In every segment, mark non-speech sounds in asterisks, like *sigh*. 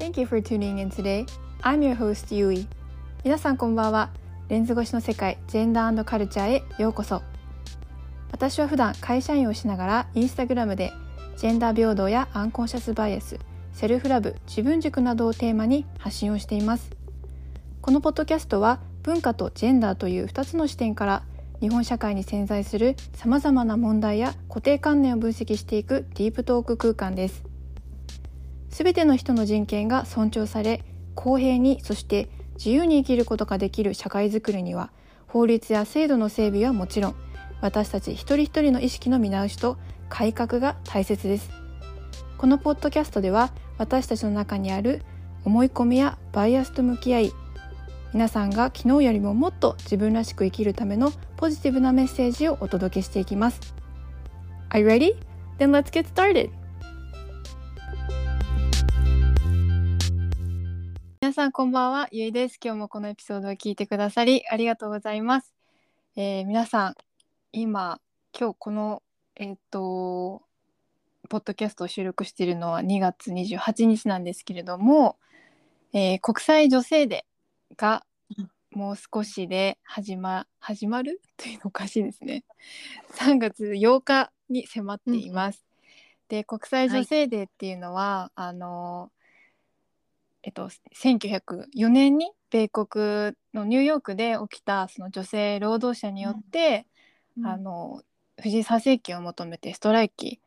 Thank you for tuning in today. I'm your host, Yui. 皆さんこんばんは。レンズ越しの世界、ジェンダーカルチャーへようこそ。私は普段会社員をしながらインスタグラムでジェンダー平等やアンコンシャスバイアス、 self love、自分軸などをテーマに発信をしています。このポッドキャストは文化とジェンダーという2つの視点から日本社会に潜在するさまざまな問題や固定観念を分析していく deep talk 空間です。すべての人の人権が尊重され公平にそして自由に生きることができる社会づくりには法律や制度の整備はもちろん私たち一人一人の意識の見直しと改革が大切ですこのポッドキャストでは私たちの中にある思い込みやバイアスと向き合い皆さんが昨日よりももっと自分らしく生きるためのポジティブなメッセージをお届けしていきます Are you ready? Then let's get started! 皆さんこんばんは、ゆいです。今日もこのエピソードを聞いてくださりありがとうございます。えー、皆さん、今、今日この、えっ、ー、と、ポッドキャストを収録しているのは2月28日なんですけれども、えー、国際女性デーがもう少しで始ま始まるというのおかしいですね。*laughs* 3月8日に迫っています。うん、で国際女性デーっていうのは、はい、あのえっと、1904年に米国のニューヨークで起きたその女性労働者によって、うん、あの藤井左政権を求めてストライキ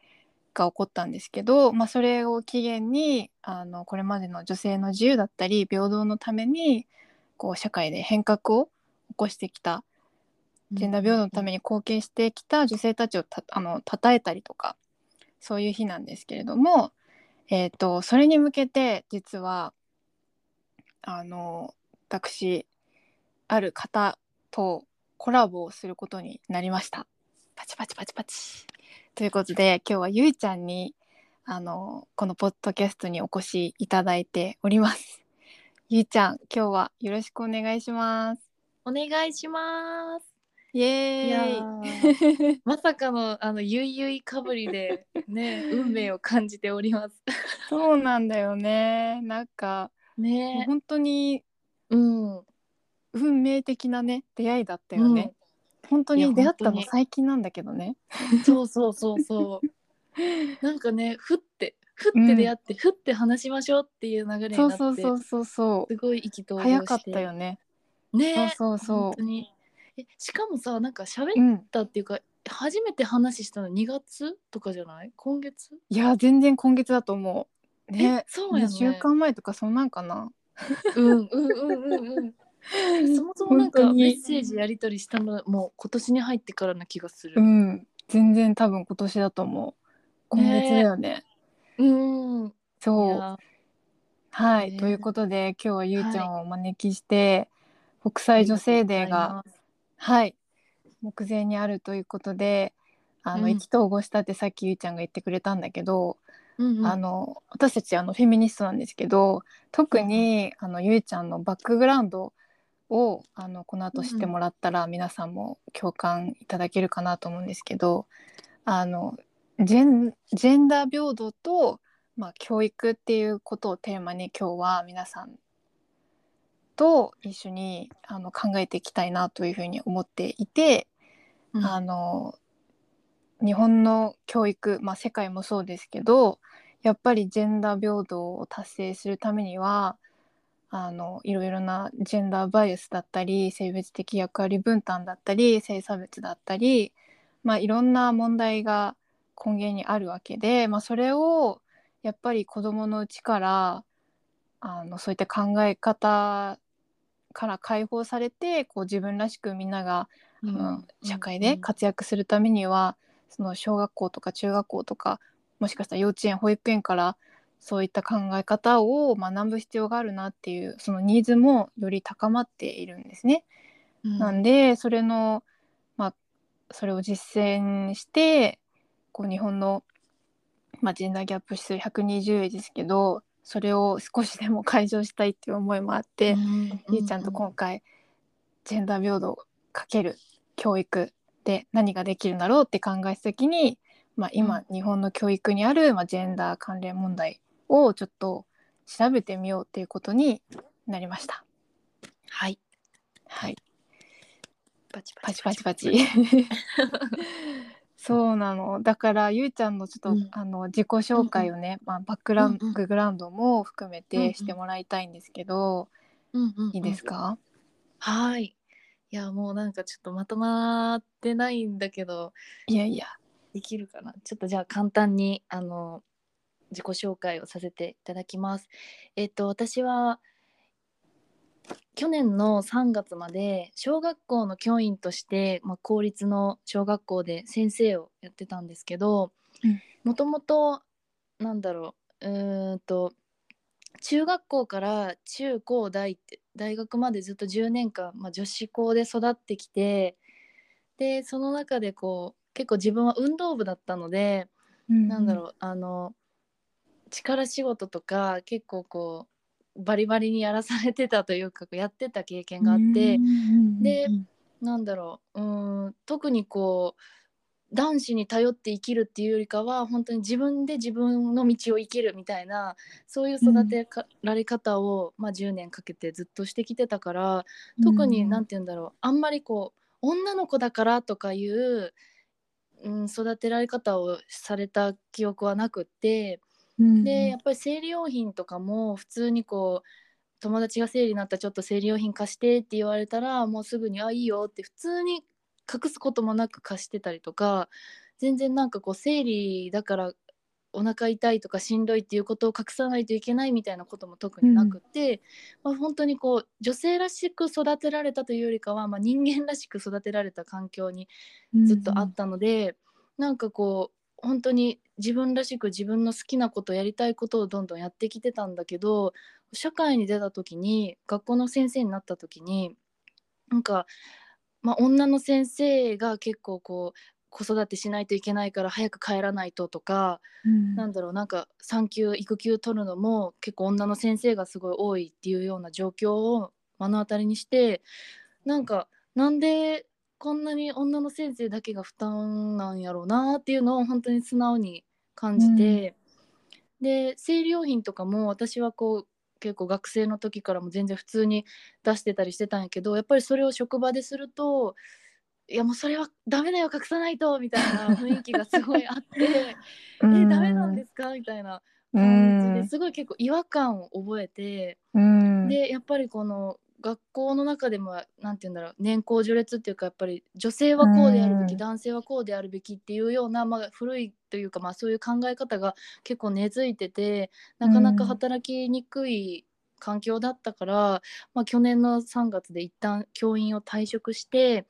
が起こったんですけど、まあ、それを起源にあのこれまでの女性の自由だったり平等のためにこう社会で変革を起こしてきたジェンダー平等のために貢献してきた女性たちをたあの称えたりとかそういう日なんですけれども、えーとそれに向けて実はあの私ある方とコラボをすることになりました。パチパチパチパチ。ということで今日はゆいちゃんにあのこのポッドキャストにお越しいただいております。ゆいちゃん今日はよろしくお願いします。お願いします。イエーイ *laughs* まさかのあのゆいゆいかぶりでね運命を感じております。そうなんだよね。なんかね。本当にうん。運命的なね出会いだったよね、うん、本当に出会ったの最近なんだけどね。そうそうそうそう。*laughs* なんかねふってふって出会って、うん、ふって話しましょうっていう流れになってそうそうそうそうすごい意気投合早かったよね。ねそうそうそう。えしかもさなんか喋ったっていうか、うん、初めて話したの2月とかじゃない？今月？いや全然今月だと思うねそうやね。2週間前とかそんなんかな？うんうんうんうんうん。*laughs* そもそもなんかメッセージやり取りしたのもう今年に入ってからな気がする。うん。全然多分今年だと思う。今月だよね。うん。そう。はい、ということで今日はゆうちゃんをお招きして、はい、国際女性デーがはい。目前にあるということであの、うん、意気投合したってさっきゆうちゃんが言ってくれたんだけどうんうん、あの私たちあのフェミニストなんですけど特に、あのゆいちゃんのバックグラウンドをあのこの後知ってもらったら、皆さんも共感いただけるかなと思うんですけどあのジェンジェンダー平等と、まあ、教育っていうことをテーマに今日は皆さんと一緒にあの考えていきたいなというふうに思っていて、うん、あの日本の教育、まあ、世界もそうですけどやっぱりジェンダー平等を達成するためにはあのいろいろなジェンダーバイアスだったり性別的役割分担だったり性差別だったり、まあ、いろんな問題が根源にあるわけで、まあ、それをやっぱり子どものうちからあのそういった考え方から解放されてこう自分らしくみんなが、うん、社会で活躍するためには、その小学校とか中学校とかもしかしたら幼稚園保育園からそういった考え方を学ぶ必要があるなっていうそのニーズもより高まっているんですね。うん、なんでそれのまあそれを実践してこう日本の、まあ、ジェンダーギャップ指数120円ですけどそれを少しでも解消したいっていう思いもあって、うん、ゆうちゃんと今回ジェンダー平等かける教育で何ができるんだろうって考えた時に、まあ、今、日本の教育にある、まあ、ジェンダー関連問題をちょっと調べてみようっていうことになりました。はい。はい、パチパチ。パチパチ。*laughs* そうなの。だからゆうちゃんのちょっと、うん。あの自己紹介をね、まあ、バックラウンうんうんグラウンドも含めうんうん。てしてもらいたいんですけど、うんうんうん。いいですか、はい。いやもうなんかちょっとまとまってないんだけどいやいや。できるかな？ちょっとじゃあ簡単にあの自己紹介をさせていただきます。えっと私は去年の3月まで小学校の教員として、まあ、公立の小学校で先生をやってたんですけどうん。もともとなんだろううーんと中学校から中高大って大学までずっと10年間、まあ、女子校で育ってきてでその中でこう結構自分は運動部だったので、なんだろうあの力仕事とか結構こうバリバリにやらされてたというかやってた経験があって、でなんだろううーん特にこう男子に頼って生きるっていうよりかは本当に自分で自分の道を生きるみたいなそういう育てられ方を、まあ、10年かけてずっとしてきてたから特に何て言うんだろうあんまりこう女の子だからとかいう、うん、育てられ方をされた記憶はなくってでやっぱり生理用品とかも普通にこう友達が生理になったらちょっと生理用品貸してって言われたらもうすぐに「あいいよ」って普通に隠すこともなく貸してたりとか全然なんかこう生理だからお腹痛いとかしんどいっていうことを隠さないといけないみたいなことも特になくて、まあ、本当にこう女性らしく育てられたというよりかは、まあ、人間らしく育てられた環境にずっとあったので、なんかこう本当に自分らしく自分の好きなことやりたいことをどんどんやってきてたんだけど社会に出た時に学校の先生になった時になんか、まあ、女の先生が結構こう子育てしないといけないから早く帰らないととか、なんだろうなんか産休育休取るのも結構女の先生がすごい多いっていうような状況を目の当たりにしてなんかなんでこんなに女の先生だけが負担なんやろうなっていうのを本当に素直に感じて、で生理用品とかも私はこう結構学生の時からも全然普通に出してたりしてたんやけどやっぱりそれを職場でするといやもうそれはダメだよ隠さないとみたいな雰囲気がすごいあって *laughs* えダメなんですか？みたいな感じですごい結構違和感を覚えてでやっぱりこの学校の中でも何て言うんだろう年功序列っていうかやっぱり女性はこうであるべき、うん。男性はこうであるべきっていうような、まあ、古いというか、まあ、そういう考え方が結構根付いててなかなか働きにくい環境だったから、まあ、去年の3月で一旦教員を退職して、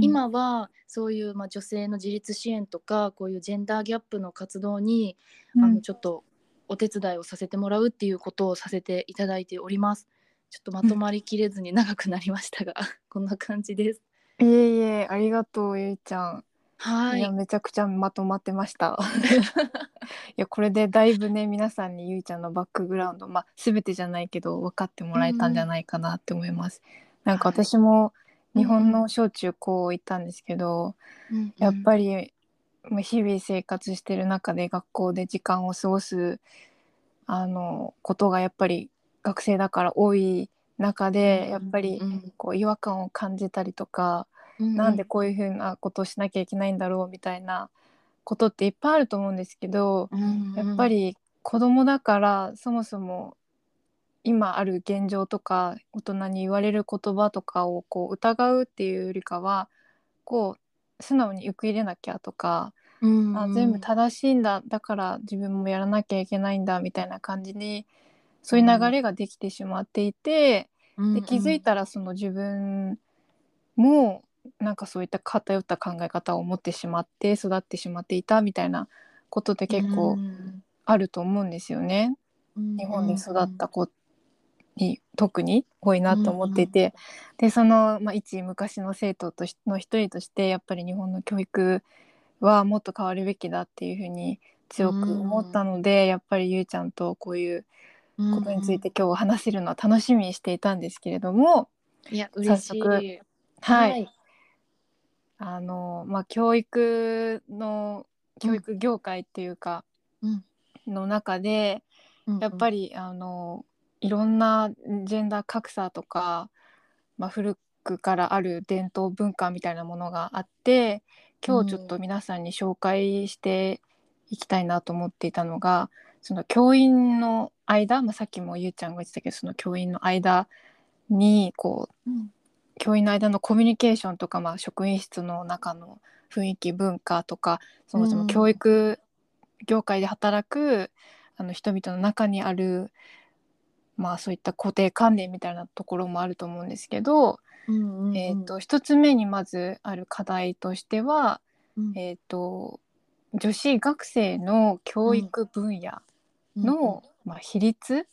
今はそういう、まあ、女性の自立支援とかこういうジェンダーギャップの活動に、あのちょっとお手伝いをさせてもらうっていうことをさせていただいております。ちょっとまとまりきれずに長くなりましたが、*laughs* こんな感じです。いえいえありがとうゆいちゃん。はいいや。めちゃくちゃまとまってました。*laughs* いやこれでだいぶね皆さんにゆいちゃんのバックグラウンドまあ全てじゃないけど分かってもらえたんじゃないかなって思います。なんか私も日本の小中高行ったんですけど、やっぱりまあ日々生活してる中で学校で時間を過ごすあのことがやっぱり学生だから多い中で、やっぱりこう違和感を感じたりとか、なんでこういうふうなことをしなきゃいけないんだろうみたいなことっていっぱいあると思うんですけど、やっぱり子供だからそもそも今ある現状とか大人に言われる言葉とかをこう疑うっていうよりかはこう素直に受け入れなきゃとか、あ全部正しいんだだから自分もやらなきゃいけないんだみたいな感じにそういう流れができてしまっていて、で気づいたらその自分もなんかそういった偏った考え方を持ってしまって育ってしまっていたみたいなことって結構あると思うんですよね。日本で育った子に特に多いなと思っていて、でその、まあ、一昔の生徒としの一人としてやっぱり日本の教育はもっと変わるべきだっていうふうに強く思ったので、やっぱりゆうちゃんとこういうことについて今日話せるのは楽しみにしていたんですけれども、いや嬉しい。はい、はい、あのまあ教育の教育業界っていうか、うん、の中で、やっぱり、りあのいろんなジェンダー格差とか、まあ、古くからある伝統文化みたいなものがあって今日ちょっと皆さんに紹介していきたいなと思っていたのがその教員の間、まあ、さっきもゆうちゃんが言ってたけどその教員の間にこううん。教員の間のコミュニケーションとか、まあ、職員室の中の雰囲気文化とかそもそも教育業界で働く、あの人々の中にある、まあ、そういった固定観念みたいなところもあると思うんですけど、うんうんうん。えー、と一つ目にまずある課題としては、うん。えー、と女子学生の教育分野の、まあ、比率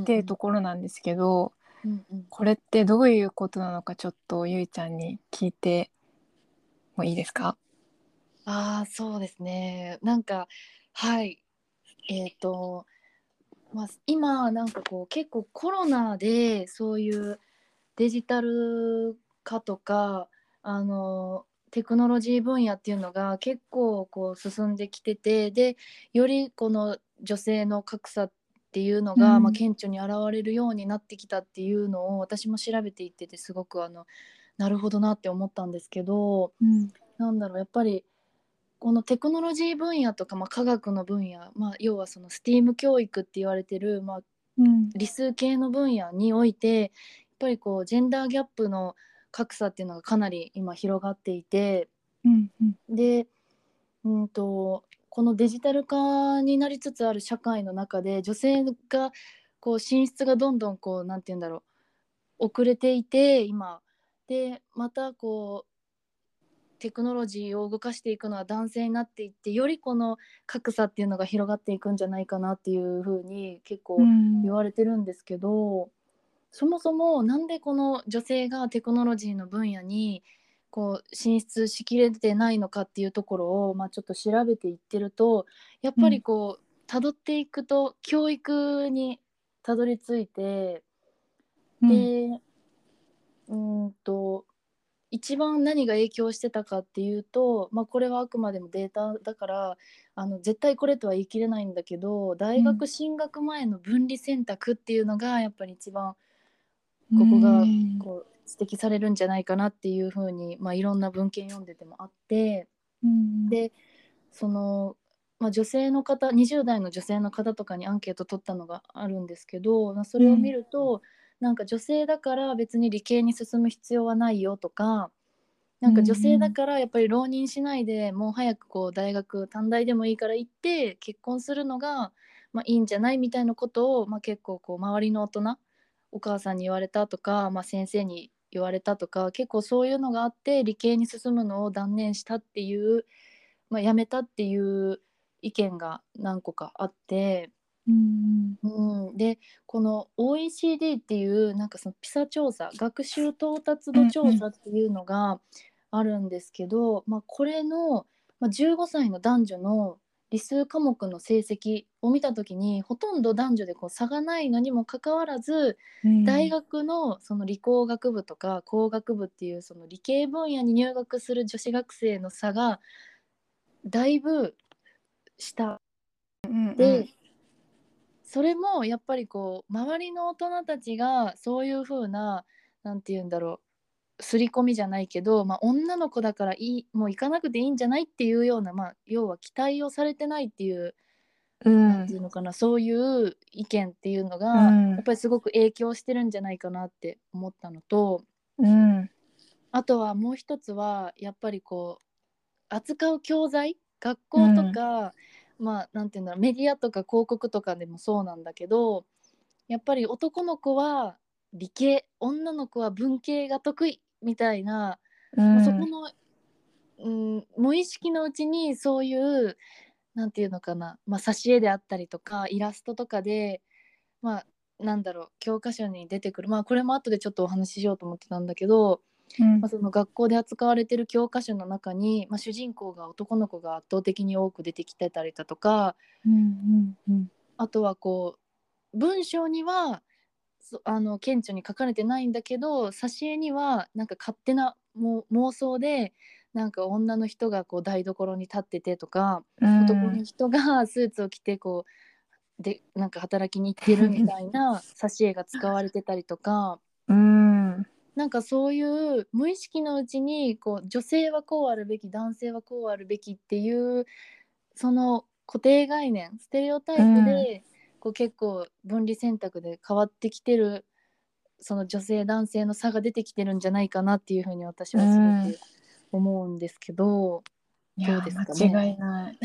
っていうところなんですけど、うんうん。これってどういうことなのかちょっとゆいちゃんに聞いてもいいですか？ああそうですね。なんかはい。えっ、と、まあ、今なんかこう結構コロナでそういうデジタル化とかあのテクノロジー分野っていうのが結構こう進んできててでよりこの女性の格差っていうのが、うん。まあ、顕著に現れるようになってきたっていうのを私も調べていっててすごくあのなるほどなって思ったんですけど、うん。なんだろうやっぱりこのテクノロジー分野とか、まあ、科学の分野、まあ、要はその STEAM 教育って言われてる、まあ、うん。理数系の分野においてやっぱりこうジェンダーギャップの格差っていうのがかなり今広がっていてうんうん。で、うん、とこのデジタル化になりつつある社会の中で女性がこう進出がどんどんこうなんて言うんだろう遅れていて今。でまたこうテクノロジーを動かしていくのは男性になっていってよりこの格差っていうのが広がっていくんじゃないかなっていうふうに結構うん。言われてるんですけど、そもそもなんでこの女性がテクノロジーの分野にこう進出しきれてないのかっていうところを、まあ、ちょっと調べていってるとやっぱりこうたどっていくと教育にたどり着いてうん。でうーんと一番何が影響してたかっていうと、まあ、これはあくまでもデータだからあの絶対これとは言い切れないんだけど大学進学前の分離選択っていうのがやっぱり一番ここがうん。こう指摘されるんじゃないかなっていうふうに、まあ、いろんな文献読んでてもあってうんでその、まあ、女性の方20代の女性の方とかにアンケート取ったのがあるんですけど、まあ、それを見ると、なんか女性だから別に理系に進む必要はないよとか。なんか女性だからやっぱり浪人しないでもう早くこう大学短大でもいいから行って結婚するのがまあいいんじゃないみたいなことをまあ結構こう周りの大人お母さんに言われたとか、まあ、先生に言われたとか結構そういうのがあって理系に進むのを断念したっていう、まあ、やめたっていう意見が何個かあって、うんうん、でこの OECD っていうなんかそのピサ調査学習到達度調査っていうのがあるんですけど、まあ、これの、まあ、15歳の男女の理数科目の成績を見た時にほとんど男女でこう差がないのにもかかわらずうん。大学のその理工学部とか工学部っていうその理系分野に入学する女子学生の差がだいぶ下。うんで、それもやっぱりこう周りの大人たちがそういう風ななんて言うんだろう刷り込みじゃないけど、まあ、女の子だからいいもう行かなくていいんじゃないっていうような、まあ、要は期待をされてないっていううん。なんていうのかなそういう意見っていうのが、うん。やっぱりすごく影響してるんじゃないかなって思ったのとうん。あとはもう一つはやっぱりこう扱う教材学校とか、まあなんていうんだろうメディアとか広告とかでもそうなんだけどやっぱり男の子は理系女の子は文系が得意みたいな、うん。そこの、うん、無意識のうちにそういうなんていうのかな、まあ、挿絵であったりとかイラストとかでまあなんだろう教科書に出てくる。まあこれも後でちょっとお話ししようと思ってたんだけど、うん。まあ、その学校で扱われてる教科書の中に、まあ、主人公が男の子が圧倒的に多く出てきてたりだとかうんうんあとはこう文章にはそあの顕著に書かれてないんだけど挿絵にはなんか勝手なもう妄想でなんか女の人がこう台所に立っててとか、うん。男の人がスーツを着てこでなんか働きに行ってるみたいな *laughs* 挿絵が使われてたりとか。うん。なんかそういう無意識のうちにこう女性はこうあるべき男性はこうあるべきっていうその固定概念ステレオタイプで、こう結構分離選択で変わってきてるその女性男性の差が出てきてるんじゃないかなっていうふうに私はすごく思うんですけど、いやどうですかね？間違いない。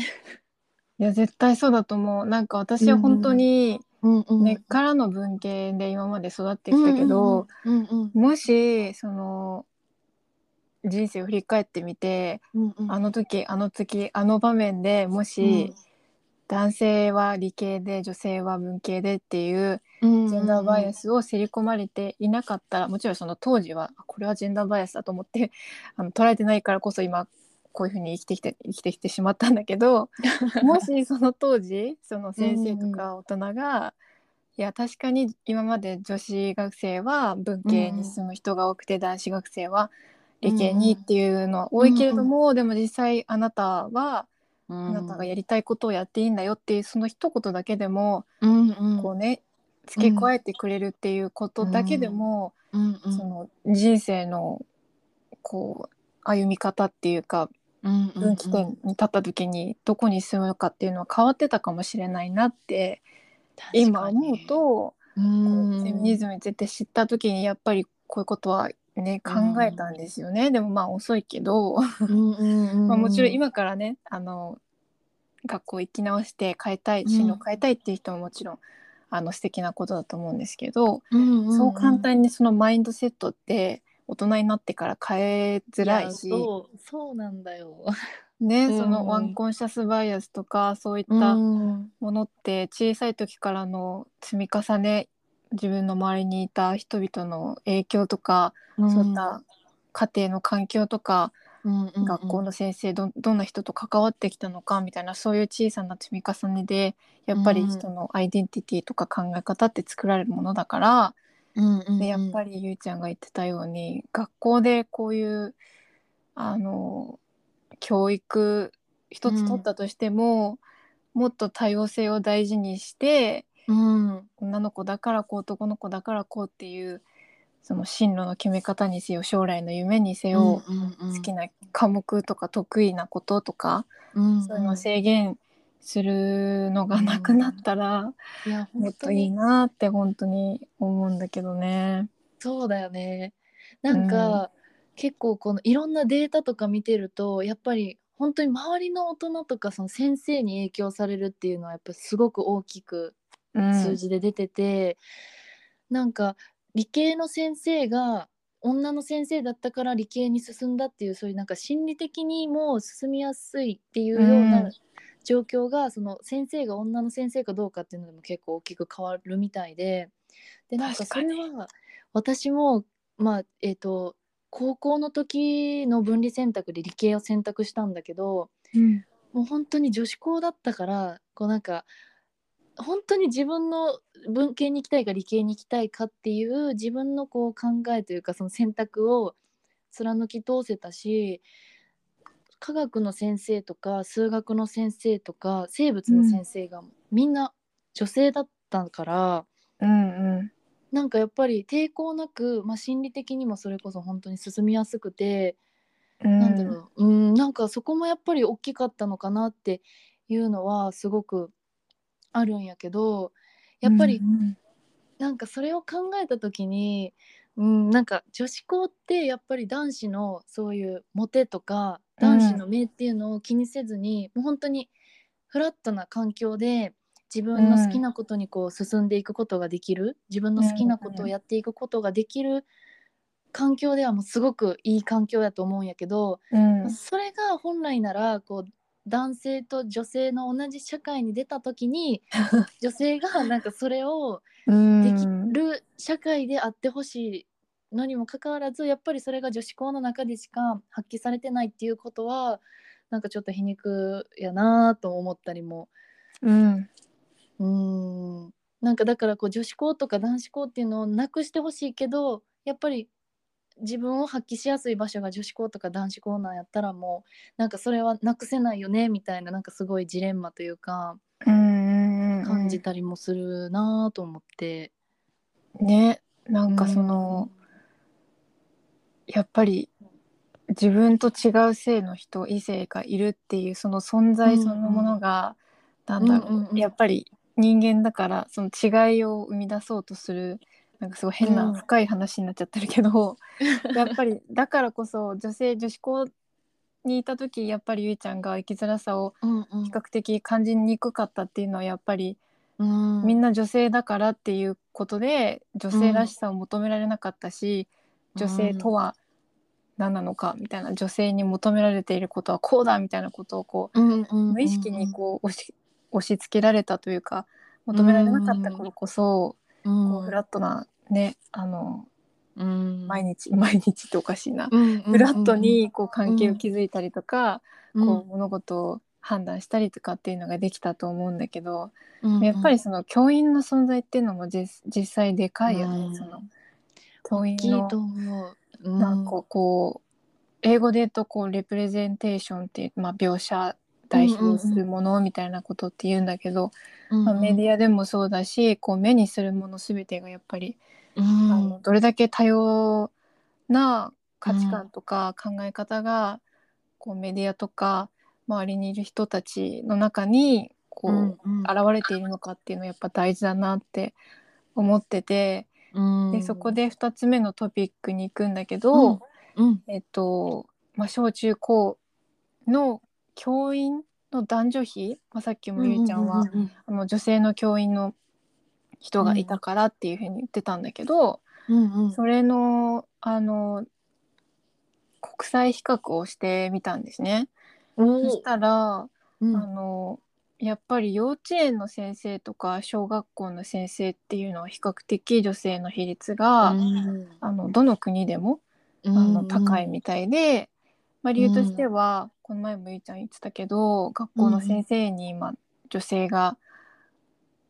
いや絶対そうだと思う。なんか私は本当にうんうん。根っからの文系で今まで育ってきたけど、うんうんもしその人生を振り返ってみて、うんうん。あの時あの時あの場面でもし、男性は理系で女性は文系でっていううんジェンダーバイアスを刷り込まれていなかったらもちろんその当時はあこれはジェンダーバイアスだと思って *laughs* あの捉えてないからこそ今こういうふうに生きてきて生きてきてしまったんだけど *laughs* もしその当時その先生とか大人が、いや確かに今まで女子学生は文系に進む人が多くて、男子学生は理系にっていうのは多いけれども、でも実際あなたはああなたがやりたいことをやっていいんだよっていうその一言だけでも、うんうん。こうね付け加えてくれるっていうことだけでも、うんうんその人生のこう歩み方っていうかうんうん分岐点に立った時にどこに進むのかっていうのは変わってたかもしれないなって今思うと、フェミニズムについて知った時にやっぱりこういうことはね考えたんですよね、でもまあ遅いけど、うんうんうん *laughs* まあ、もちろん今からねあの学校行き直して変えたい進路変えたいっていう人ももちろん、あの素敵なことだと思うんですけど、うんうんそう簡単にそのマインドセットって大人になってから変えづらいし。やそうそうなんだよ。ね、うん。そのワンコンシャスバイアスとかそういったうん。ものって小さい時からの積み重ね自分の周りにいた人々の影響とか、そういった家庭の環境とか、学校の先生どどんな人と関わってきたのかみたいなそういう小さな積み重ねでやっぱり人のアイデンティティとか考え方って作られるものだから、でやっぱりりゆうちゃんが言ってたように学校でこういうあの教育一つ取ったとしても、もっと多様性を大事にしてうん。女の子だからこう男の子だからこうっていうその進路の決め方にせよ将来の夢にせよ、好きな、な科目とか得意なこととか、うんそういうのを制限するのがなくなったら、いやもっといいなって本当に思うんだけどね。そうだよね。なんか、結構このいろんなデータとか見てるとやっぱり本当に周りの大人とかその先生に影響されるっていうのはやっぱすごく大きくうん数字で出てて、なんか理系の先生が女の先生だったから理系に進んだっていうそういうなんか心理的にも進みやすいっていうよううなん。状況が、その先生が女の先生かどうかっていうのでも結構大きく変わるみたいで。でなんかそれは私もまあえっ、と高校の時の分離選択で理系を選択したんだけど、うん。もう本当に女子校だったからこうなんか本当に自分の文系に行きたいか理系に行きたいかっていう自分のこう考えというかその選択を貫き通せたし科学の先生とか数学の先生とか生物の先生がみんな女性だったから、うんうんなんかやっぱり抵抗なく、まあ、心理的にもそれこそ本当に進みやすくて。うんなんだろう、うん、なんかそこもやっぱり大きかったのかなっていうのはすごくあるんやけどやっぱりうんなんかそれを考えた時に、うん、なんか女子校ってやっぱり男子のそういうモテとか男子の目っていうのを気にせずに、もう本当にフラットな環境で自分の好きなことにこう進んでいくことができる、自分の好きなことをやっていくことができる環境ではもうすごくいい環境やと思うんやけど、うん。それが本来ならこう男性と女性の同じ社会に出た時に *laughs* 女性がなんかそれをうん。できる社会であってほしいのにもかかわらずやっぱりそれが女子校の中でしか発揮されてないっていうことはなんかちょっと皮肉やなと思ったりも。うん。うーん。なんかだからこう女子校とか男子校っていうのをなくしてほしいけどやっぱり自分を発揮しやすい場所が女子校とか男子校なんやったらもうなんかそれはなくせないよねみたいななんかすごいジレンマというかうんうん感じたりもするなと思って。ねなんかその、やっぱり自分と違う性の人異性がいるっていうその存在そのものが、なんだろう、うん。うんう。んやっぱり人間だからその違いを生み出そうとするなんかすごい変うん。な深い話になっちゃってるけど、*laughs* やっぱりだからこそ女性女子校にいた時やっぱりゆいちゃんが生きづらさをうんうん。比較的感じにくかったっていうのはやっぱりうん。みんな女性だからっていうことで女性らしさを求められなかったし、女性とは何なのかみたいな女性に求められていることはこうだみたいなことをこうんうんうんううん。無意識にこう押し押し付けられたというか求められなかった頃こそ、うんこうフラットなねあのうん。毎日 *laughs* 毎日っておかしいな、うんうんうんフラットにこう関係を築いたりとか、うん。こう物事を判断したりとかっていうのができたと思うんだけど、うんやっぱりその教員の存在っていうのも実実際でかいよね、うん。その教員のなんかこう英語で言うとこうレプレゼンテーションっていう、まあ、描写代表するものみたいなことって言うんだけど、まあ、メディアでもそうだしこう目にするもの全てがやっぱり、うん。あのどれだけ多様な価値観とか考え方が、こうメディアとか周りにいる人たちの中にこう、うんうん。現れているのかっていうのはやっぱ大事だなって思ってて、うん。でそこで2つ目のトピックに行くんだけど、うん。えっと、まあ、小中高の教員の男女比、まあ、さっきもゆいちゃんは、うんうんあの女性の教員の人がいたからっていうふうに言ってたんだけど、うんうん。それのあの国際比較をしてみたんですね。そしたら、うん。あのやっぱり幼稚園の先生とか小学校の先生っていうのは比較的女性の比率が、うん。あのどの国でもあうん。の高いみたいで、まあ、理由としては、この前もゆいちゃん言ってたけど学校の先生に今女性が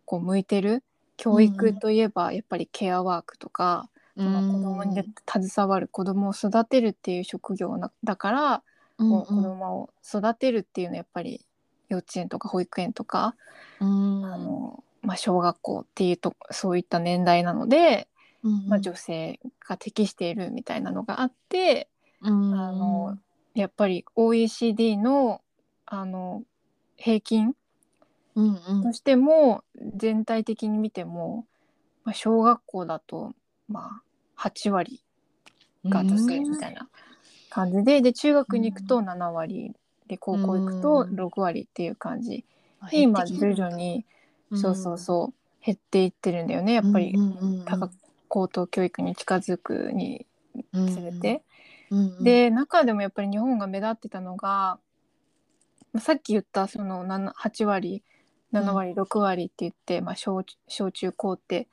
こう向いてる教育といえばやっぱりケアワークとか、その子供に携わる子供を育てるっていう職業なだから、こう子供を育てるっていうのはやっぱり幼稚園とか保育園とか、うん。あのまあ、小学校っていうとそういった年代なので、うん。まあ、女性が適しているみたいなのがあって。うん。あのやっぱり OECD のあの平均うんうん。としても全体的に見ても、まあ、小学校だとまあ8割が女性みたいな感じでで中学に行くと7割で高校行くとうん。6割っていう感じ。うんで今徐々にそうそうそう減っていってるんだよね。やっぱり高高等教育に近づくにつれて。で中でもやっぱり日本が目立ってたのがまあさっき言ったその7 8割7割6割って言って、まあ、小小中高って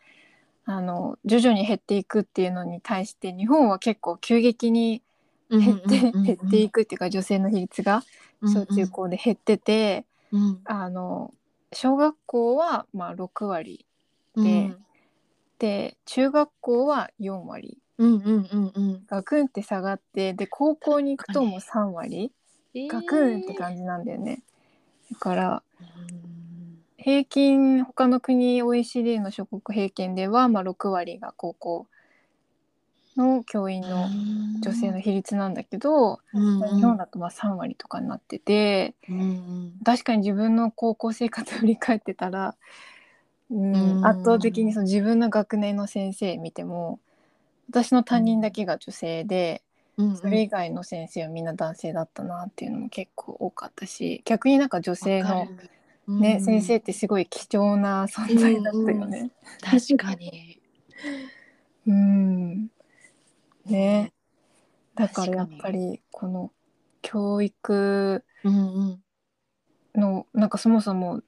あの徐々に減っていくっていうのに対して日本は結構急激に減って,、減っていくっていうか女性の比率が小中高で減ってて、あの小学校はまあ6割でで中学校は4割。ガクンって下がってで高校に行くともう3割ガクンって感じなんだよね。だから平均他の国 OECD の諸国平均では、まあ、6割が高校の教員の女性の比率なんだけど、日本だとまあ3割とかになってて確かに自分の高校生活を振り返ってたら、うん。うん。圧倒的にその自分の学年の先生見ても私の担任だけが女性で、それ以外の先生はみんな男性だったなっていうのも結構多かったし逆になんか女性の、ね先生ってすごい貴重な存在だったよね。確かに。*laughs* うん。ね。だからやっぱりこの教育うん。のなんかそもそも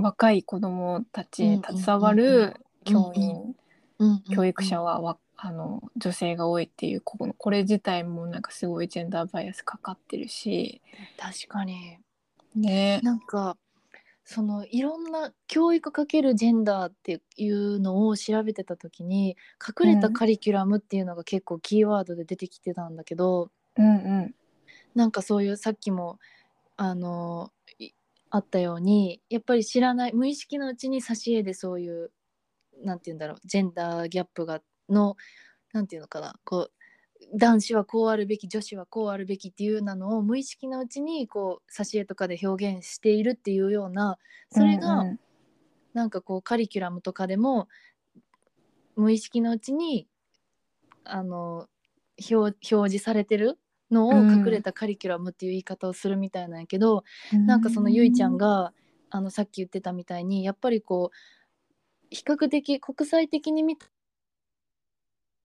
若い子どもたちに携わる教員、うん教育者はわあの女性が多いっていうここのこれ自体もなんかすごいジェンダーバイアスかかってるし。確かに。ね。なんかそのいろんな教育かけるジェンダーっていうのを調べてた時に隠れたカリキュラムっていうのが結構キーワードで出てきてたんだけど、うんうん。なんかそういうさっきもあのいあったようにやっぱり知らない無意識のうちに挿絵でそういうなんて言うんだろうジェンダーギャップがのなんていうのかなこう男子はこうあるべき女子はこうあるべきっていうなのを無意識のうちにこう挿絵とかで表現しているっていうようなそれがうん。なんかこうカリキュラムとかでも無意識のうちにあの表表示されてるのをうん隠れたカリキュラムっていう言い方をするみたいなんやけど、なんかそのゆいちゃんがあのさっき言ってたみたいにやっぱりこう比較的国際的に見た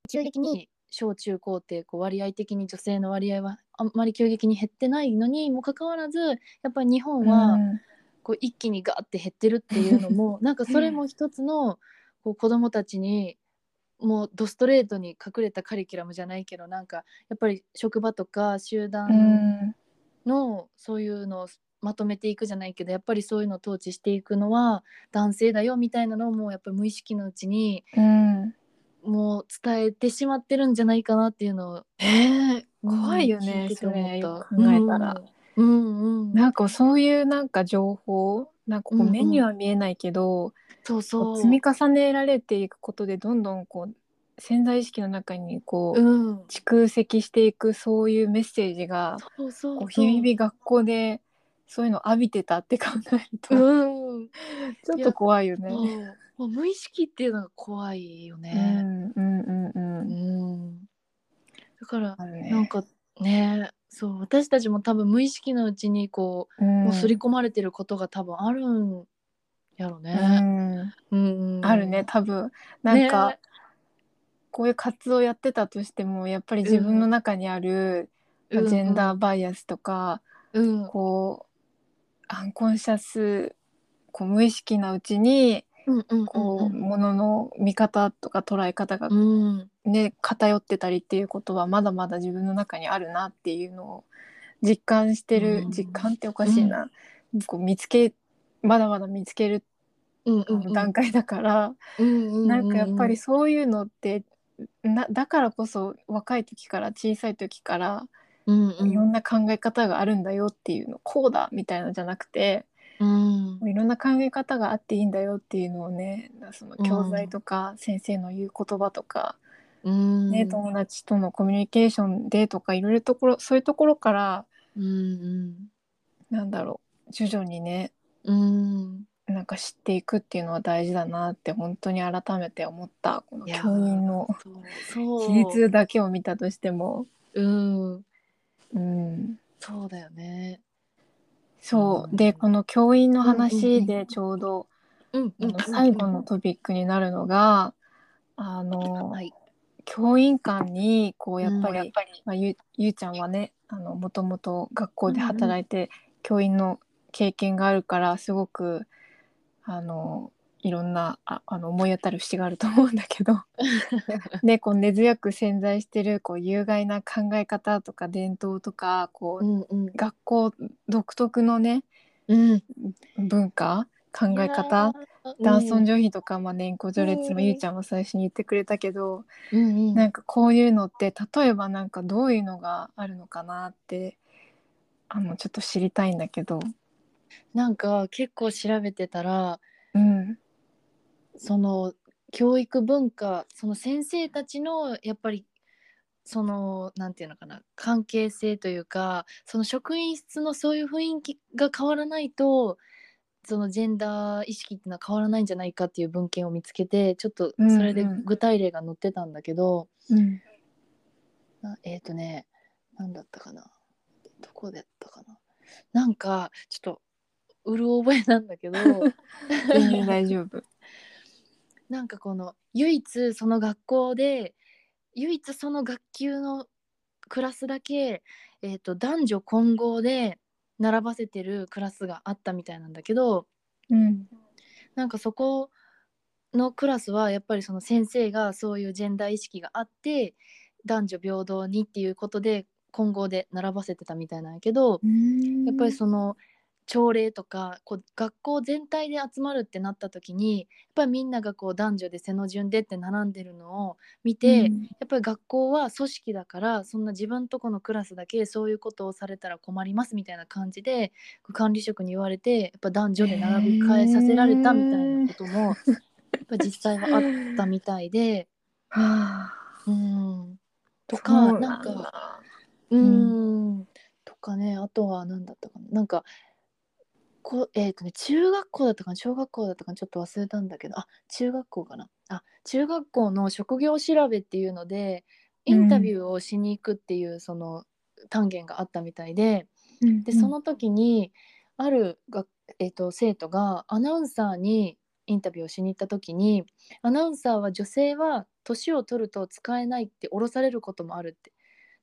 急激に小中高ってこう割合的に女性の割合はあんまり急激に減ってないのにもかかわらずやっぱり日本はうん。こう一気にガーって減ってるっていうのも *laughs* なんかそれも一つのこう子どもたちにもうドストレートに隠れたカリキュラムじゃないけどなんかやっぱり職場とか集う団ん。のそういうのをまとめていくじゃないけどやっぱりそういうのを統治していくのは男性だよみたいなのをもうやっぱり無意識のうちにうん。もう伝えてしまってるんじゃないかなっていうのをねうん怖いよねそれ考えたら、うんうんうん。なんかそういうなんか情報なんかこう目には見えないけど、そうこそうう積み重ねられていくことでどんどんこう潜在意識の中にこう、うん蓄積していくそういうメッセージがそうそうこうそう日々学校でそういうのを浴びてたって考えると、うん *laughs* ちょっと怖いよね。そうもう無意識っていうのが怖いようね。んうんうんう。うんんだからあるね。なんかねそう私たちも多分無意識のうちにこう、うん。もう刷り込まれてることが多分あるんやろうね。んうんあるね多分。なんか、ね。こういう活動やってたとしてもやっぱり自分の中にある、まあジェンダーバイアスとか、うん。こうアンコンシャスこう無意識なうちにうんうんこう、ものの見方とか捉え方がうん。ね偏ってたりっていうことはまだまだ自分の中にあるなっていうのを実感してる、うん。実感っておかしいな、こう見つけまだまだ見つける段階だから、うなんかやっぱりそういうのってなだからこそ若い時から小さい時からいろんな考え方があるんだよっていうの、こうだみたいなのじゃなくてうん。いろんな考え方があっていいんだよっていうのをねその教材とか先生の言う言葉とか、うん。ね友達とのコミュニケーションでとかいろいろところそういうところからうんなんだろう徐々にねうん。うんなんか知っていくっていうのは大事だなって本当に改めて思ったこの教員の比率 *laughs* だけを見たとしても。うん。うん。そうだよね。そう、うん。でこの教員の話でちょうど、うん最後のトピックになるのがあの、はい。教員間にこうやっぱり、うんまあ、ゆゆうちゃんはねあのもともと学校で働いて、教員の経験があるからすごくあのいろんなああの思い当たる節があると思うんだけどで *laughs* こう根強く潜在してるこう有害な考え方とか伝統とかこう、うんうん学校独特のねうん。文化考え方男尊女卑とか、まあ、年功序列もうんゆうちゃんも最初に言ってくれたけど、うんうん。なんかこういうのって例えばなんかどういうのがあるのかなってあのちょっと知りたいんだけど。なんか結構調べてたらうんその教育文化その先生たちのやっぱりそのなんていうのかな関係性というかその職員室のそういう雰囲気が変わらないとそのジェンダー意識っていうのは変わらないんじゃないかっていう文献を見つけてちょっとそれでうんうん。具体例が載ってたんだけど、うん。なえっ、とね何だったかな。どこでやったかな。なんかちょっとうる覚えなんだけど。*laughs* 大丈夫。なんかこの唯一その学校で唯一その学級のクラスだけ、えー、と男女混合で並ばせてるクラスがあったみたいなんだけどうん。なんかそこのクラスはやっぱりその先生がそういうジェンダー意識があって男女平等にっていうことで混合で並ばせてたみたいなんやけどやっぱりその朝礼とかこう学校全体で集まるってなった時にやっぱりみんながこう男女で背の順でって並んでるのを見て、うん。やっぱり学校は組織だからそんな自分とこのクラスだけそういうことをされたら困りますみたいな感じで管理職に言われてやっぱ男女で並び替えさせられたみたいなこともやっぱ実際はあったみたいで。はあ。うん。とかななんかだうーん。とかねあとは何だったかな。なんかこえっ、とね中学校だったかな小学校だったかなちょっと忘れたんだけどあ中学校かな。あ中学校の職業調べっていうのでインタビューをしに行くっていうその単元があったみたいででその時にあるが、えー、と生徒がアナウンサーにインタビューをしに行った時にアナウンサーは女性は年を取ると使えないって降ろされることもあるって。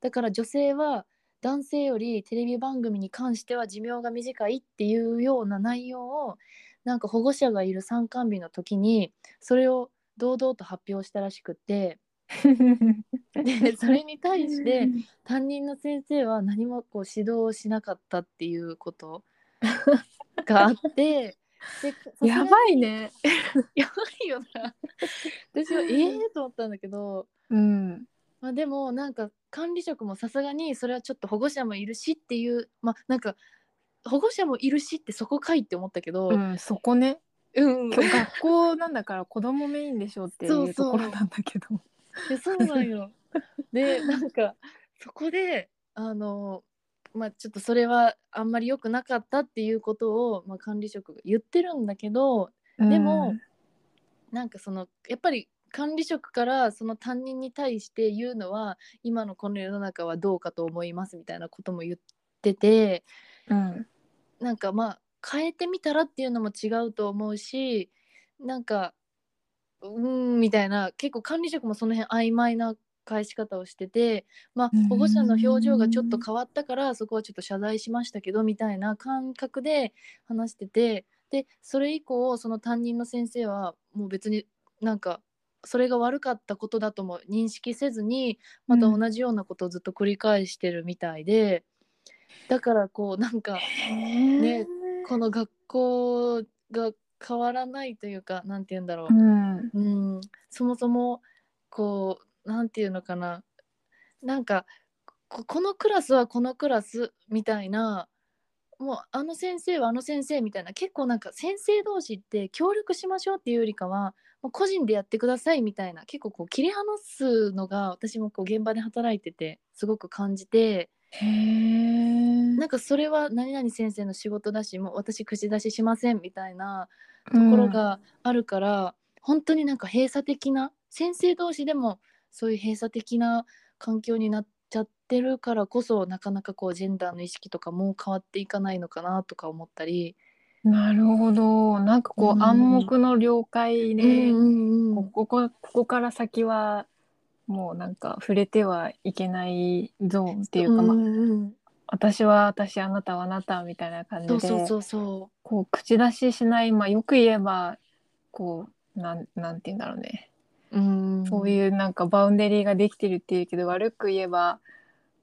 だから女性は男性よりテレビ番組に関しては寿命が短いっていうような内容をなんか保護者がいる参観日の時にそれを堂々と発表したらしくって *laughs* でそれに対して担任の先生は何もこう指導をしなかったっていうこと *laughs* があってでやばいね。*laughs* やばいよな私はええと思ったんだけど、うん。まあ、でもなんか管理職もさすがにそれはちょっと保護者もいるしっていうまあなんか保護者もいるしってそこかいって思ったけど、うん、そこね。うん今日学校なんだから子供メインでしょっていうそうそうところなんだけど。でそうなんよ。でなんかそこであのまあちょっとそれはあんまり良くなかったっていうことを、まあ、管理職が言ってるんだけどでもなんかそのやっぱり管理職からその担任に対して言うのは今のこの世の中はどうかと思いますみたいなことも言っててうん、なんかまあ変えてみたらっていうのも違うと思うしなんかうーんみたいな結構管理職もその辺曖昧な返し方をしててまあうん。保護者の表情がちょっと変わったからそこはちょっと謝罪しましたけどみたいな感覚で話しててでそれ以降その担任の先生はもう別になんかそれが悪かったことだとも認識せずにまた同じようなことをずっと繰り返してるみたいで、だからこうなんかねこの学校が変わらないというかなんて言うんだろう。う、ん、うん、そもそもこうなんていうのかな。なんかここのクラスはこのクラスみたいなもうあの先生はあの先生みたいな結構なんか先生同士って協力しましょうっていうよりかはもう個人でやってくださいみたいな結構こう切り離すのが私もこう現場で働いててすごく感じてへえ。なんかそれは何々先生の仕事だしもう私口出ししませんみたいなところがあるから、本当になんか閉鎖的な先生同士でもそういう閉鎖的な環境になっちゃってるからこそなかなかこうジェンダーの意識とかも変わっていかないのかなとか思ったり。なるほど。なんかこう、うん。暗黙の了解で、うんうんこここここから先はもうなんか触れてはいけないゾーンっていうか、まあ、んうん。私は私あなたはあなたみたいな感じでそうそうそうそこう口出ししない、まあ、よく言えばこうなんなんて言うんだろうね、う、うん、そういうなんかバウンデリーができてるっていうけど悪く言えば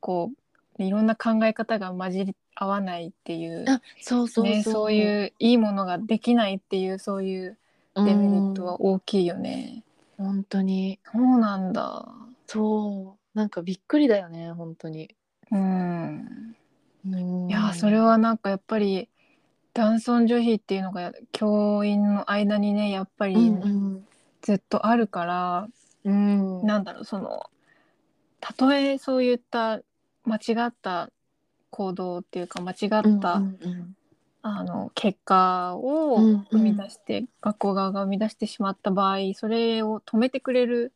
こういろんな考え方が混じり合わないっていう。あそうそうそう、ね、そういういいものができないっていうそういうデメリットは大きいよね。うん本当にそうなんだ。そうなんかびっくりだよね本当に、うん。うん、いやそれはなんかやっぱり男尊女卑っていうのが教員の間にねやっぱりずっとあるから、うんなんだろうそのたとえそういった間違った行動っていうか間違った、うんうんあの結果をうんうん。生み出して、学校側が生み出してしまった場合それを止めてくれる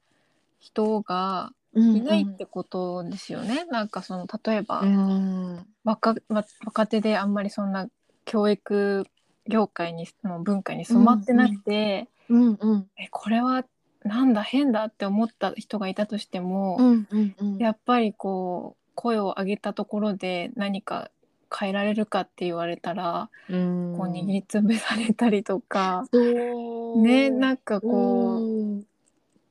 人がうんいないってことですよね。なんかその例えば、うん。若わ若手であんまりそんな教育業界にの文化に染まってなくて、うんうん。えこれはなんだ変だって思った人がいたとしても、うんうんうん。やっぱりこう声を上げたところで何か変えられるかって言われたら、うん。こう握りつぶされたりとか、ねなんかこう、うん。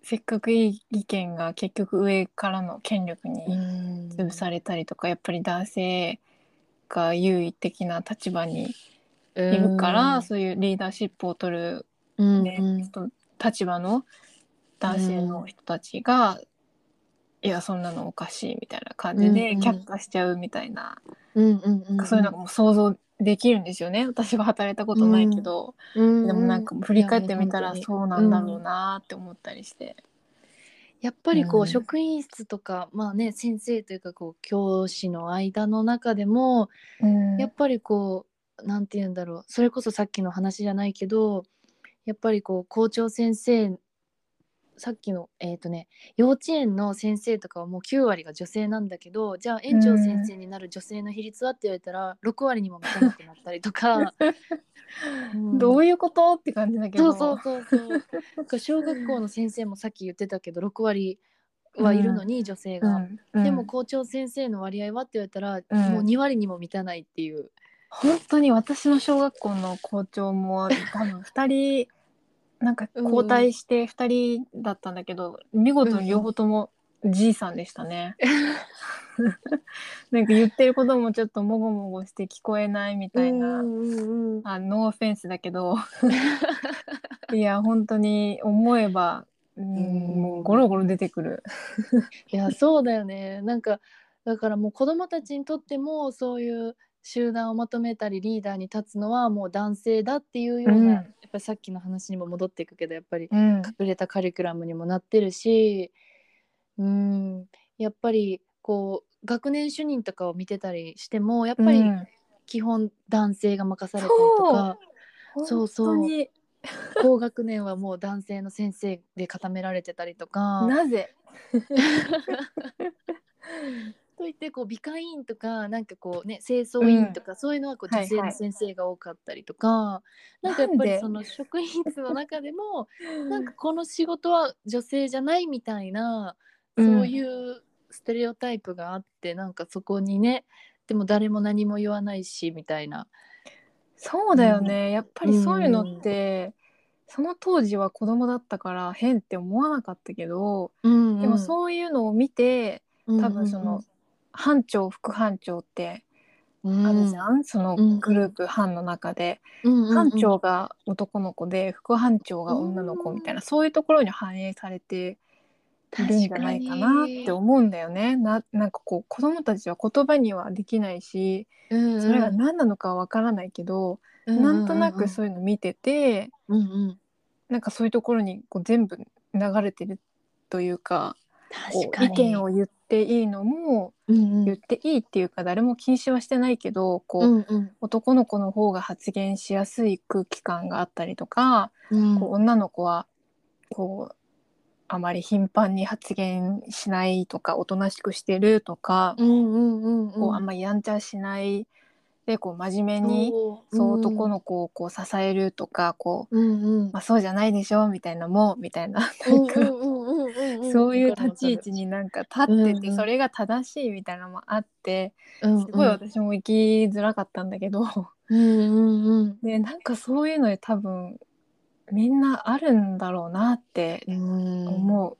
せっかくいい意見が結局上からの権力にうん。潰されたりとか、やっぱり男性が優位的な立場にいるから、うんそういうリーダーシップを取る、うんねうん。人立場の男性の人たちが、いやそんなのおかしいみたいな感じで却下しちゃうみたいな、うんうんうんそういうのがもう想像できるんですよね。私は働いたことないけど、うんでもなんか振り返ってみたらそうなんだろうなって思ったりして。やっぱりこう、うん。職員室とかまあね先生というかこう教師の間の中でもうん。やっぱりこうなんて言うんだろう。それこそさっきの話じゃないけどやっぱりこう校長先生さっきのえっ、とね幼稚園の先生とかはもう9割が女性なんだけどじゃあ園長先生になる女性の比率はって言われたら6割にも満たなくなったりとか、うん。どういうことって感じだけど。そうそうそうそう。なんか小学校の先生もさっき言ってたけど6割はいるのに、女性が。うん。うん。でも校長先生の割合はって言われたら、うん。もう2割にも満たないっていう。本当に私の小学校の校長も多分2人なんか交代して2人だったんだけど、見事に両方ともじいさんでしたね。*laughs* なんか言ってることもちょっともごもごして聞こえないみたいな、あノーオフェンスだけど。*laughs* いや本当に思えば、うんうん。もうゴロゴロ出てくる。いやそうだよね。なんかだからもう子供たちにとってもそういう集団をまとめたりリーダーに立つのはもう男性だっていうような、うん。やっぱりさっきの話にも戻っていくけどやっぱりうん。隠れたカリキュラムにもなってるしうん。やっぱりこう学年主任とかを見てたりしてもやっぱりうん。基本男性が任されたりとか、そうそう。本当に。*laughs* 高学年はもう男性の先生で固められてたりとか。なぜ？*laughs* といってこう美化委員とかなんかこうね清掃委員とか、そういうのはこう女性はい。はいの先生が多かったりとか、なんかやっぱりその職員室の中でもなんかこの仕事は女性じゃないみたいな、うん。そういうステレオタイプがあってなんかそこにねでも誰も何も言わないしみたいな。そうだよね、やっぱりそういうのって、その当時は子供だったから変って思わなかったけど、でもそういうのを見てうん多分その、班長副班長ってうん。あるじゃん、そのうんグループ班の中で、うんうんうん。班長が男の子で副班長が女の子みたいな、そういうところに反映されているんじゃないかなって思うんだよね。ななんかこう子供たちは言葉にはできないしうんうん。それが何なのかわからないけど、なんとなくそういうの見てて、うんうん。なんかそういうところにこう全部流れてるというか意見を言っていいのもうんうん。言っていいっていうか誰も禁止はしてないけどこう、うんうん。男の子の方が発言しやすい空気感があったりとか、うん。こう女の子はこうあまり頻繁に発言しないとかおとなしくしてるとか、うんうんうんうん。こうあんまりやんちゃしない。でこう真面目にそう。男の子をこう支えるとかこう、うんうん。まあ、そうじゃないでしょみたいなもんみたいなうんなんか、うんうん。うんうんそういう立ち位置になんか立ってて、うんうん。それが正しいみたいなのもあってうんすごい私も生きづらかったんだけど、うんうんうん。*laughs* でなんかそういうので多分みんなあるんだろうなってうん。思う。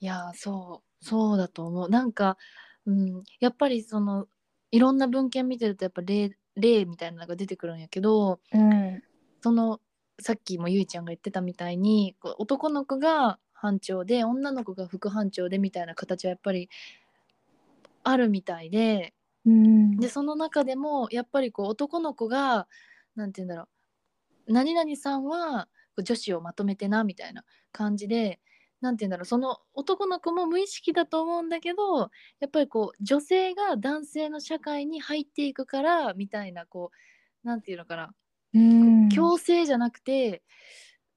いやそうそうだと思う。なんか、うん、やっぱりそのいろんな文献見てるとやっぱ例例みたいなのが出てくるんやけどうん。そのさっきもゆいちゃんが言ってたみたいにこう男の子が班長で女の子が副班長でみたいな形はやっぱりあるみたいでうん。でその中でもやっぱりこう男の子がなんて言うんだろう何々さんは女子をまとめてなみたいな感じでなんて言うんだろうその男の子も無意識だと思うんだけどやっぱりこう女性が男性の社会に入っていくからみたいなこうなんていうのかなうん。強制じゃなくて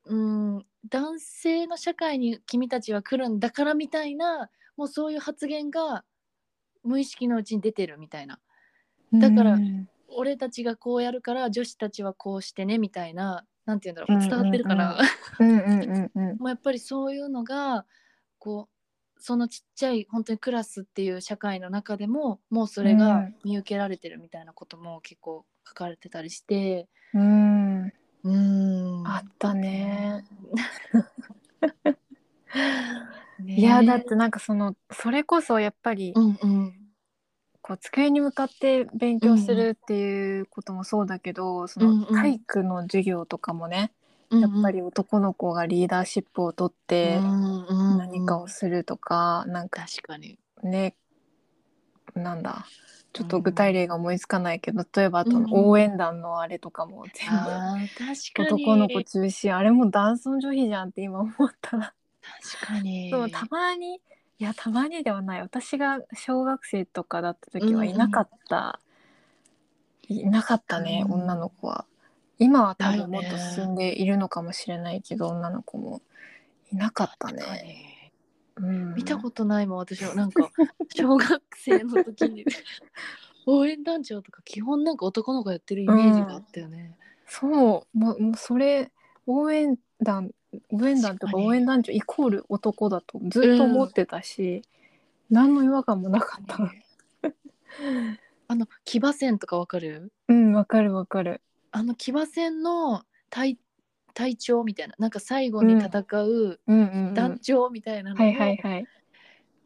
うん男性の社会に君たちは来るんだからみたいなもうそういう発言が無意識のうちに出てるみたいな。だからうん。俺たちがこうやるから女子たちはこうしてねみたいななんて言うんだろう伝わってるかな、うんうんうんうん。*laughs* もうやっぱりそういうのがこうそのちっちゃい本当にクラスっていう社会の中でももうそれがうん。見受けられてるみたいなことも結構書かれてたりして。うん。うーん。あったね。*laughs* ね。いやだってなんかそのそれこそやっぱりうんうん。こう机に向かって勉強するっていうこともそうだけど、その体育の授業とかもね、やっぱり男の子がリーダーシップを取って何かをするとか、なんか確かに。ねなんだちょっと具体例が思いつかないけど、例えばあと応援団のあれとかも全部。男の子中心。あれも男尊女卑じゃんって今思ったら。確かに。そうたまにいやたまにではない。私が小学生とかだった時はいなかった、いなかったね、うん女の子は。今は多分もっと進んでいるのかもしれないけど、女の子も。いなかったね、うん、見たことないもん私は。なんか *laughs* 小学生の時に。*laughs* 応援団長とか基本なんか男の子やってるイメージがあったよね、そう。もうもうそれ応援団応援団とか応援団長イコール男だとずっと思ってたし、何の違和感もなかった。あの騎馬戦とかわかる？うんわかるわかる。あの騎馬戦の隊隊長みたいななんか最後に戦う団長みたいなのを、はいはいはい。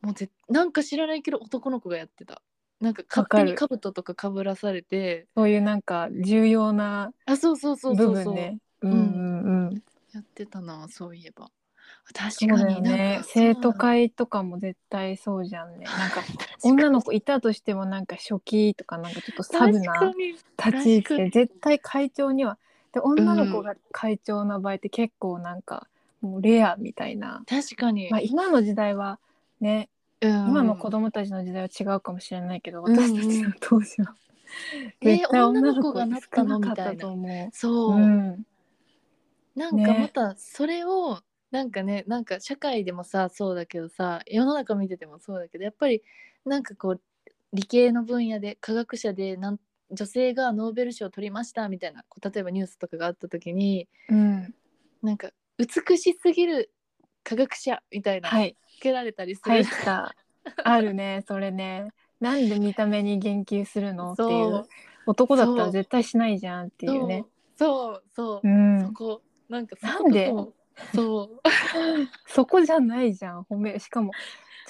もうぜなんか知らないけど男の子がやってた。なんか勝手に兜とかかぶらされて。そういうなんか重要なあそうそうそう部そうそう、ん。うんうんやってたなそういえば。確かにね。生徒会とかも絶対そうじゃんね。*laughs* なんか女の子いたとしてもなんか初期とかなんかちょっとサブな立ち位置で絶対会長にはで女の子が会長の場合って結構なんかもうレアみたいな、確かに、まあ、今の時代はねうん。今の子供たちの時代は違うかもしれないけど、うん私たちの当時は、えー絶対女の子がなったの少かったみたいなと思そうう、うん。なんかね。またそれをなんかねなんか社会でもさそうだけどさ世の中見ててもそうだけどやっぱりなんかこう理系の分野で科学者でなん女性がノーベル賞を取りましたみたいな例えばニュースとかがあった時にうん。なんか美しすぎる科学者みたいなつはい。けられたりする、入った。あるね *laughs* それね。なんで見た目に言及するの？っていそう。う男だったら絶対しないじゃんっていうね。そう。そう、う。ん。そこ。なんかなんで？そう。*laughs* そこじゃないじゃん褒め。しかも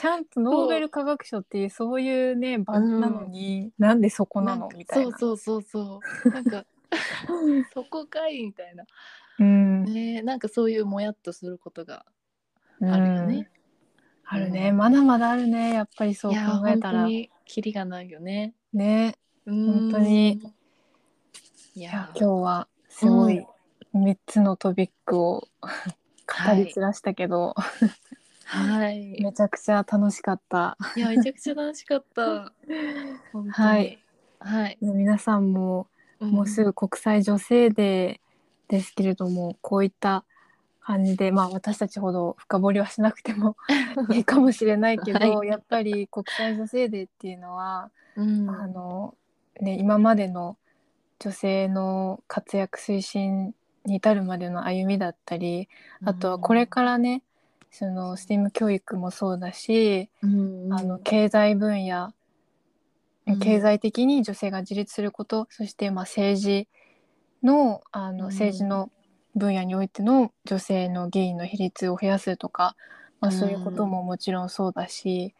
ちゃんとノーベル化学賞っていうそういうね場なのに、なんでそこなの？みたいな。そうそうそうそう。なんか *laughs* そこかいみたいな。うん。ねなんかそういうもやっとすることがうん。あるよね、あるね、うんまだまだあるね。やっぱりそう考えたら。キリがないよね。ね。本当に。いいやや今日はすごい3つのトピックを *laughs* 語はいり散らしたけど、はいめちゃくちゃ楽しかった。いやめちゃくちゃ楽しかった。*laughs* はい。はい、皆さんもん。もうすぐ国際女性デーですけれども、こういった感じでまあ私たちほど深掘りはしなくても *laughs* いいかもしれないけど、はい。やっぱり国際女性デーっていうのは、うん。あのね、今までの女性の活躍推進に至るまでの歩みだったりあとはこれからねその STEAM 教育もそうだし、うんあの経済分野うん。経済的に女性が自立すること、そしてまあ政治のあうん。の政治の分野においての女性の議員の比率を増やすとか、まあ、そういうことももちろんそうだし、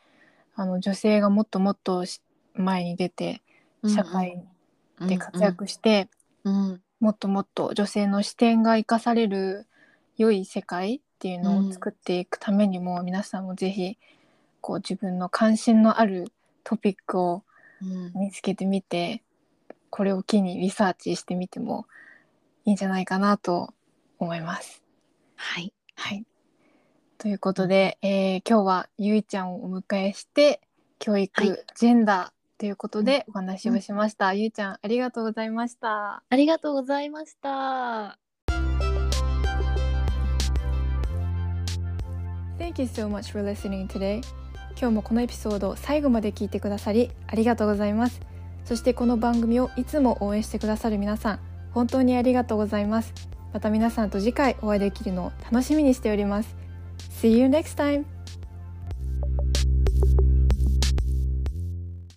あの女性がもっともっとし前に出て社会で活躍して、うんうん。もっともっと女性の視点が生かされる良い世界っていうのを作っていくためにも、皆さんもぜひこう自分の関心のあるトピックをうん見つけてみてこれを機にリサーチしてみてもいいんじゃないかなと思います。はいはい、ということで、えー今日はゆいちゃんをお迎えして教育、はいジェンダーということでお話をしました。ゆいちゃんありがとうございました。ありがとうございました。Thank you so much for listening today. 今日もこのエピソードを最後まで聞いてくださりありがとうございます。そしてこの番組をいつも応援してくださる皆さん、本当にありがとうございます。また皆さんと次回お会いできるのを楽しみにしております。See you next time!